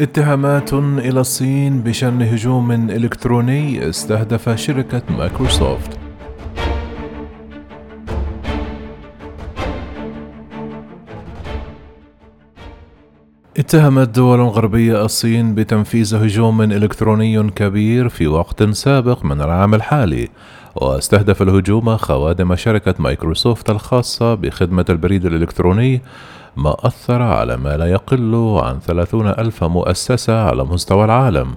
اتهامات إلى الصين بشن هجوم إلكتروني استهدف شركة مايكروسوفت. اتهمت دول غربية الصين بتنفيذ هجوم إلكتروني كبير في وقت سابق من العام الحالي واستهدف الهجوم خوادم شركة مايكروسوفت الخاصة بخدمة البريد الإلكتروني ما أثر على ما لا يقل عن ثلاثون ألف مؤسسة على مستوى العالم.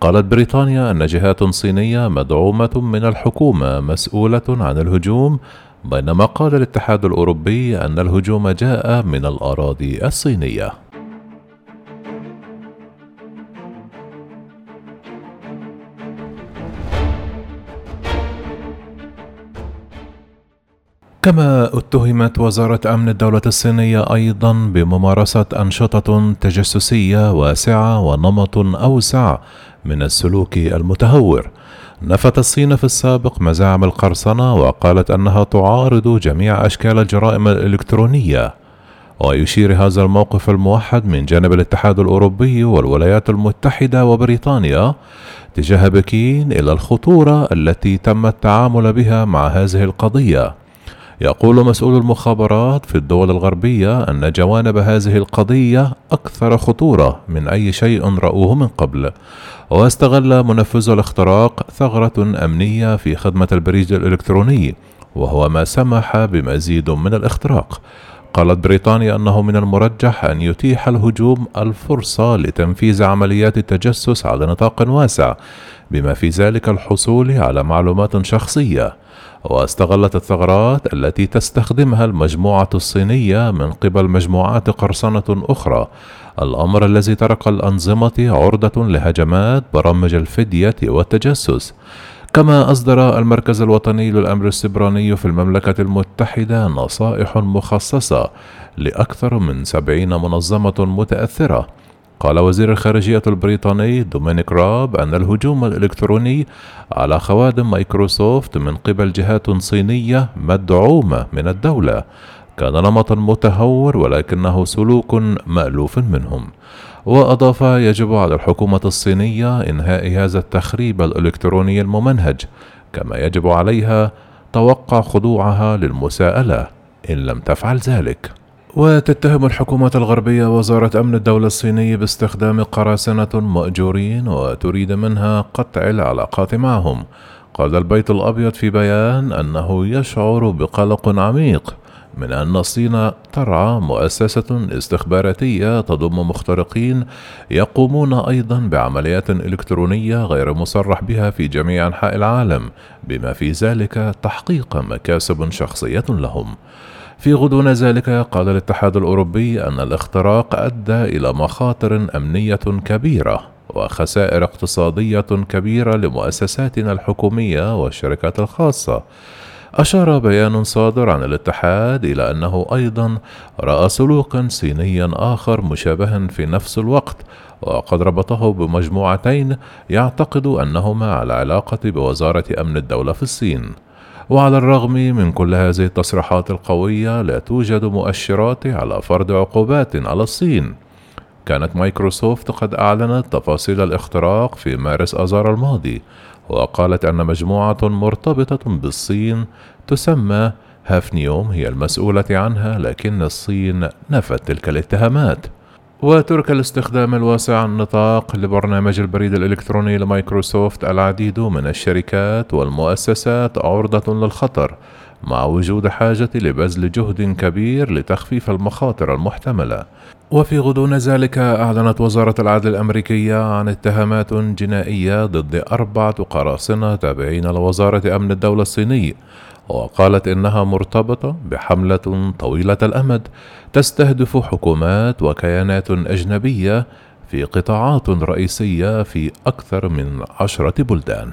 قالت بريطانيا أن جهات صينية مدعومة من الحكومة مسؤولة عن الهجوم بينما قال الاتحاد الأوروبي أن الهجوم جاء من الأراضي الصينية. كما اتهمت وزارة أمن الدولة الصينية أيضا بممارسة أنشطة تجسسية واسعة ونمط أوسع من السلوك المتهور. نفت الصين في السابق مزاعم القرصنة وقالت أنها تعارض جميع أشكال الجرائم الإلكترونية. ويشير هذا الموقف الموحد من جانب الاتحاد الأوروبي والولايات المتحدة وبريطانيا تجاه بكين إلى الخطورة التي تم التعامل بها مع هذه القضية يقول مسؤول المخابرات في الدول الغربية أن جوانب هذه القضية أكثر خطورة من أي شيء رأوه من قبل. واستغل منفذ الاختراق ثغرة أمنية في خدمة البريد الإلكتروني وهو ما سمح بمزيد من الاختراق. قالت بريطانيا أنه من المرجح أن يتيح الهجوم الفرصة لتنفيذ عمليات التجسس على نطاق واسع بما في ذلك الحصول على معلومات شخصية. واستغلت الثغرات التي تستخدمها المجموعة الصينية من قبل مجموعات قرصنة أخرى. الأمر الذي ترك الأنظمة عرضة لهجمات برامج الفدية والتجسس. كما أصدر المركز الوطني للأمر السبراني في المملكة المتحدة نصائح مخصصة لأكثر من سبعين منظمة متأثرة. قال وزير الخارجية البريطاني دومينيك راب أن الهجوم الإلكتروني على خوادم مايكروسوفت من قبل جهات صينية مدعومة من الدولة. كان نمطا متهور ولكنه سلوك مألوف منهم. وأضاف يجب على الحكومة الصينية إنهاء هذا التخريب الإلكتروني الممنهج كما يجب عليها توقع خضوعها للمساءلة إن لم تفعل ذلك. وتتهم الحكومة الغربية وزارة أمن الدولة الصينية باستخدام قراصنة مأجورين وتريد منها قطع العلاقات معهم. قال البيت الأبيض في بيان أنه يشعر بقلق عميق من أن الصين ترعى مؤسسة استخباراتية تضم مخترقين يقومون أيضا بعمليات إلكترونية غير مصرح بها في جميع أنحاء العالم بما في ذلك تحقيق مكاسب شخصية لهم. في غضون ذلك قال الاتحاد الأوروبي أن الاختراق أدى إلى مخاطر أمنية كبيرة وخسائر اقتصادية كبيرة لمؤسساتنا الحكومية والشركات الخاصة. أشار بيان صادر عن الاتحاد إلى أنه أيضا رأى سلوكا صينيا آخر مشابها في نفس الوقت وقد ربطه بمجموعتين يعتقد أنهما على علاقة بوزارة أمن الدولة في الصين. وعلى الرغم من كل هذه التصريحات القوية لا توجد مؤشرات على فرض عقوبات على الصين. كانت مايكروسوفت قد أعلنت تفاصيل الاختراق في مارس آذار الماضي وقالت إن مجموعة مرتبطة بالصين تسمى هافنيوم هي المسؤولة عنها لكن الصين نفت تلك الاتهامات. وترك الاستخدام الواسع النطاق لبرنامج البريد الإلكتروني لمايكروسوفت العديد من الشركات والمؤسسات عرضة للخطر مع وجود حاجة لبذل جهد كبير لتخفيف المخاطر المحتملة. وفي غضون ذلك أعلنت وزارة العدل الأمريكية عن اتهامات جنائية ضد أربعة قراصنة تابعين لوزارة أمن الدولة الصيني. وقالت إنها مرتبطة بحملة طويلة الأمد تستهدف حكومات وكيانات أجنبية في قطاعات رئيسية في أكثر من عشرة بلدان.